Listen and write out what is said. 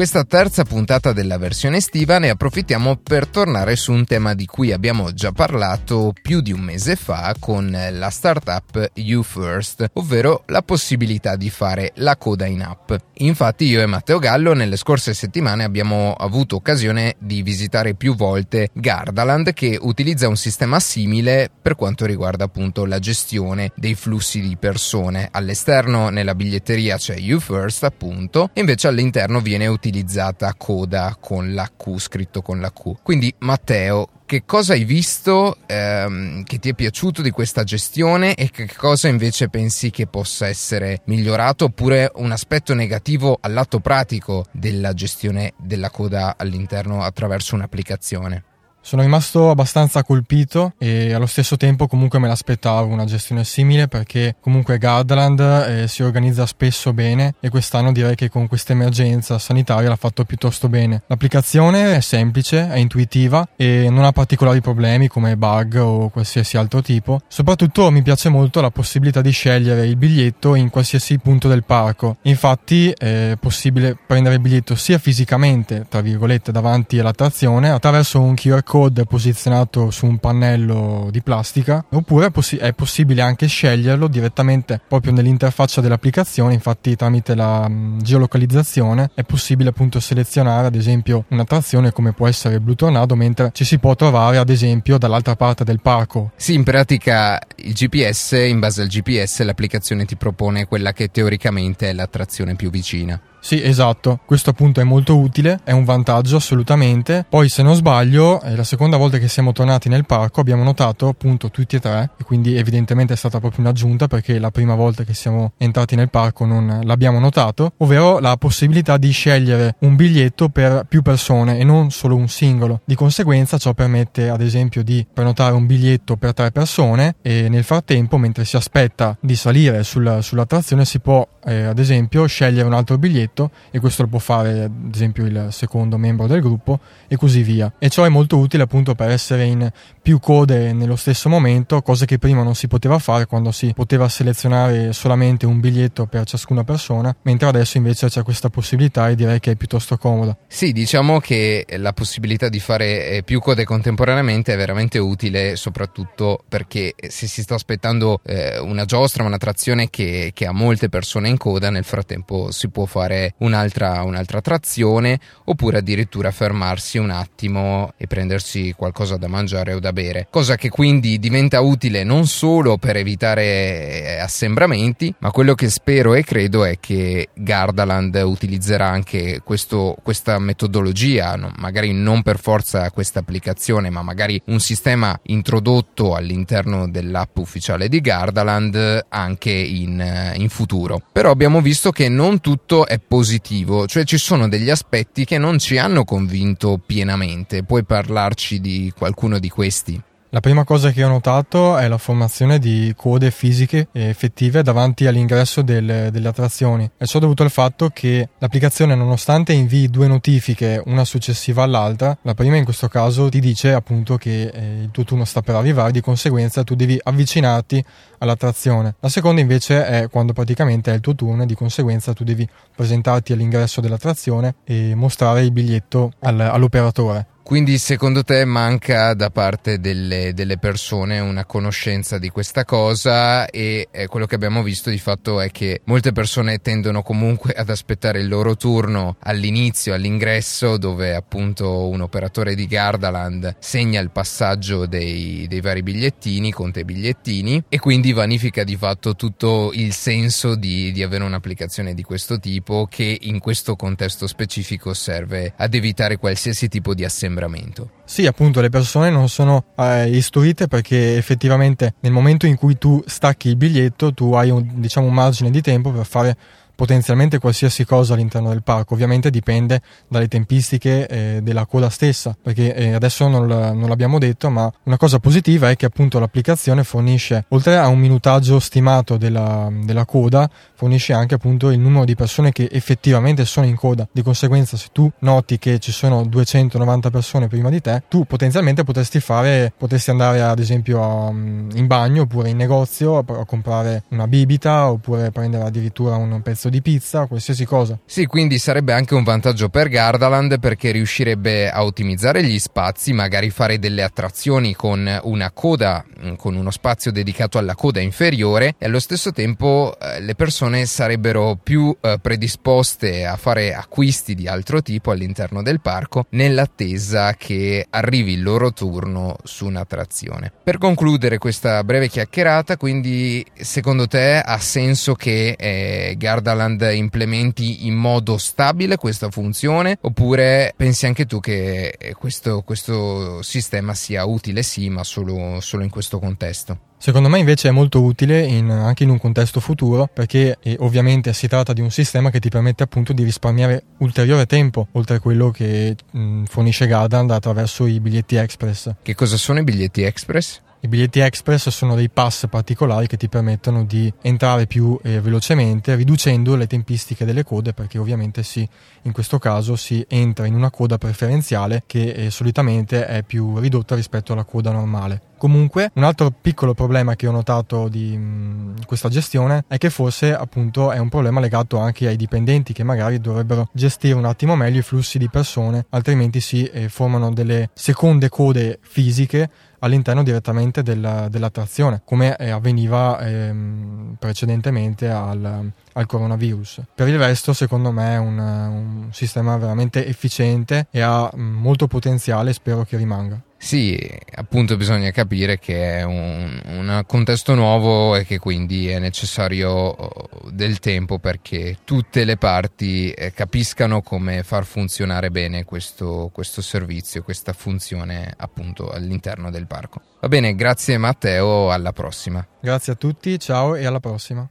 Questa terza puntata della versione estiva ne approfittiamo per tornare su un tema di cui abbiamo già parlato più di un mese fa con la startup UFirst, ovvero la possibilità di fare la coda in app. Infatti io e Matteo Gallo nelle scorse settimane abbiamo avuto occasione di visitare più volte Gardaland che utilizza un sistema simile per quanto riguarda appunto la gestione dei flussi di persone. All'esterno nella biglietteria c'è UFirst appunto e invece all'interno viene utilizzato utilizzata coda con la Q, scritto con la Q. Quindi Matteo, che cosa hai visto ehm, che ti è piaciuto di questa gestione e che cosa invece pensi che possa essere migliorato oppure un aspetto negativo al lato pratico della gestione della coda all'interno attraverso un'applicazione? Sono rimasto abbastanza colpito e allo stesso tempo comunque me l'aspettavo una gestione simile perché comunque Gardaland eh, si organizza spesso bene e quest'anno direi che con questa emergenza sanitaria l'ha fatto piuttosto bene. L'applicazione è semplice, è intuitiva e non ha particolari problemi come bug o qualsiasi altro tipo. Soprattutto mi piace molto la possibilità di scegliere il biglietto in qualsiasi punto del parco. Infatti è possibile prendere il biglietto sia fisicamente, tra virgolette, davanti all'attrazione attraverso un QR code posizionato su un pannello di plastica oppure è, possi- è possibile anche sceglierlo direttamente proprio nell'interfaccia dell'applicazione infatti tramite la um, geolocalizzazione è possibile appunto selezionare ad esempio un'attrazione come può essere Blue Tornado mentre ci si può trovare ad esempio dall'altra parte del parco. Sì in pratica il GPS in base al GPS l'applicazione ti propone quella che teoricamente è l'attrazione più vicina sì, esatto, questo appunto è molto utile, è un vantaggio assolutamente. Poi se non sbaglio, è la seconda volta che siamo tornati nel parco, abbiamo notato appunto tutti e tre, e quindi evidentemente è stata proprio un'aggiunta perché la prima volta che siamo entrati nel parco non l'abbiamo notato, ovvero la possibilità di scegliere un biglietto per più persone e non solo un singolo. Di conseguenza ciò permette ad esempio di prenotare un biglietto per tre persone e nel frattempo mentre si aspetta di salire sulla, sull'attrazione si può eh, ad esempio scegliere un altro biglietto biglietto e questo lo può fare ad esempio il secondo membro del gruppo e così via. E ciò è molto utile appunto per essere in più code nello stesso momento, cosa che prima non si poteva fare quando si poteva selezionare solamente un biglietto per ciascuna persona, mentre adesso invece c'è questa possibilità e direi che è piuttosto comoda. Sì, diciamo che la possibilità di fare eh, più code contemporaneamente è veramente utile, soprattutto perché se si sta aspettando eh, una giostra, un'attrazione che, che ha molte persone in coda, nel frattempo si può fare un'altra, un'altra trazione oppure addirittura fermarsi un attimo e prendersi qualcosa da mangiare o da bere, cosa che quindi diventa utile non solo per evitare eh, assembramenti, ma quello che spero e credo è che Gardaland utilizzerà anche questo, questa metodologia, no? magari non per forza questa applicazione, ma magari un sistema introdotto all'interno dell'app ufficiale di Gardaland anche in, eh, in futuro. Però abbiamo visto che non tutto è positivo, cioè ci sono degli aspetti che non ci hanno convinto pienamente. Puoi parlarci di qualcuno di questi? La prima cosa che ho notato è la formazione di code fisiche e effettive davanti all'ingresso del, delle attrazioni e ciò dovuto al fatto che l'applicazione nonostante invii due notifiche una successiva all'altra, la prima in questo caso ti dice appunto che eh, il tuo turno sta per arrivare, di conseguenza tu devi avvicinarti all'attrazione. La seconda invece è quando praticamente è il tuo turno e di conseguenza tu devi presentarti all'ingresso dell'attrazione e mostrare il biglietto al, all'operatore. Quindi secondo te manca da parte delle, delle, persone una conoscenza di questa cosa? E eh, quello che abbiamo visto di fatto è che molte persone tendono comunque ad aspettare il loro turno all'inizio, all'ingresso dove appunto un operatore di Gardaland segna il passaggio dei, dei vari bigliettini, conta i bigliettini e quindi vanifica di fatto tutto il senso di, di avere un'applicazione di questo tipo che in questo contesto specifico serve ad evitare qualsiasi tipo di assembramento assembramento. Sì, appunto, le persone non sono eh, istruite perché effettivamente nel momento in cui tu stacchi il biglietto tu hai un, diciamo, un margine di tempo per fare potenzialmente qualsiasi cosa all'interno del parco, ovviamente dipende dalle tempistiche eh, della coda stessa, perché eh, adesso non, non, l'abbiamo detto, ma una cosa positiva è che appunto l'applicazione fornisce, oltre a un minutaggio stimato della, della coda, fornisce anche appunto il numero di persone che effettivamente sono in coda, di conseguenza se tu noti che ci sono 290 persone prima di te, tu potenzialmente potresti fare, potresti andare ad esempio a, in bagno oppure in negozio a, a comprare una bibita oppure prendere addirittura un pezzo di pizza, qualsiasi cosa. Sì, quindi sarebbe anche un vantaggio per Gardaland perché riuscirebbe a ottimizzare gli spazi, magari fare delle attrazioni con una coda, mm, con uno spazio dedicato alla coda inferiore e allo stesso tempo eh, le persone sarebbero più eh, predisposte a fare acquisti di altro tipo all'interno del parco nell'attesa che arrivi il loro turno su un'attrazione. Per concludere questa breve chiacchierata, quindi secondo te ha senso che eh, Gardaland implementi in modo stabile questa funzione oppure pensi anche tu che eh, questo, questo sistema sia utile sì ma solo, solo in questo contesto? Secondo me invece è molto utile in, anche in un contesto futuro perché eh, ovviamente si tratta di un sistema che ti permette appunto di risparmiare ulteriore tempo oltre a quello che mh, fornisce Gardaland attraverso i biglietti express. Che cosa sono i biglietti express? I biglietti express sono dei pass particolari che ti permettono di entrare più eh, velocemente riducendo le tempistiche delle code perché ovviamente si, in questo caso si entra in una coda preferenziale che eh, solitamente è più ridotta rispetto alla coda normale. Comunque, un altro piccolo problema che ho notato di mh, mm, questa gestione è che forse appunto è un problema legato anche ai dipendenti che magari dovrebbero gestire un attimo meglio i flussi di persone, altrimenti si eh, formano delle seconde code fisiche all'interno direttamente della, dell'attrazione, come eh, avveniva ehm, precedentemente al, al, coronavirus. Per il resto, secondo me, è un, un sistema veramente efficiente e ha mm, molto potenziale, spero che rimanga. Sì, appunto bisogna capire che è un, un, contesto nuovo e che quindi è necessario oh, del tempo perché tutte le parti eh, capiscano come far funzionare bene questo, questo servizio, questa funzione appunto all'interno del parco. Va bene, grazie Matteo, alla prossima. Grazie a tutti, ciao e alla prossima.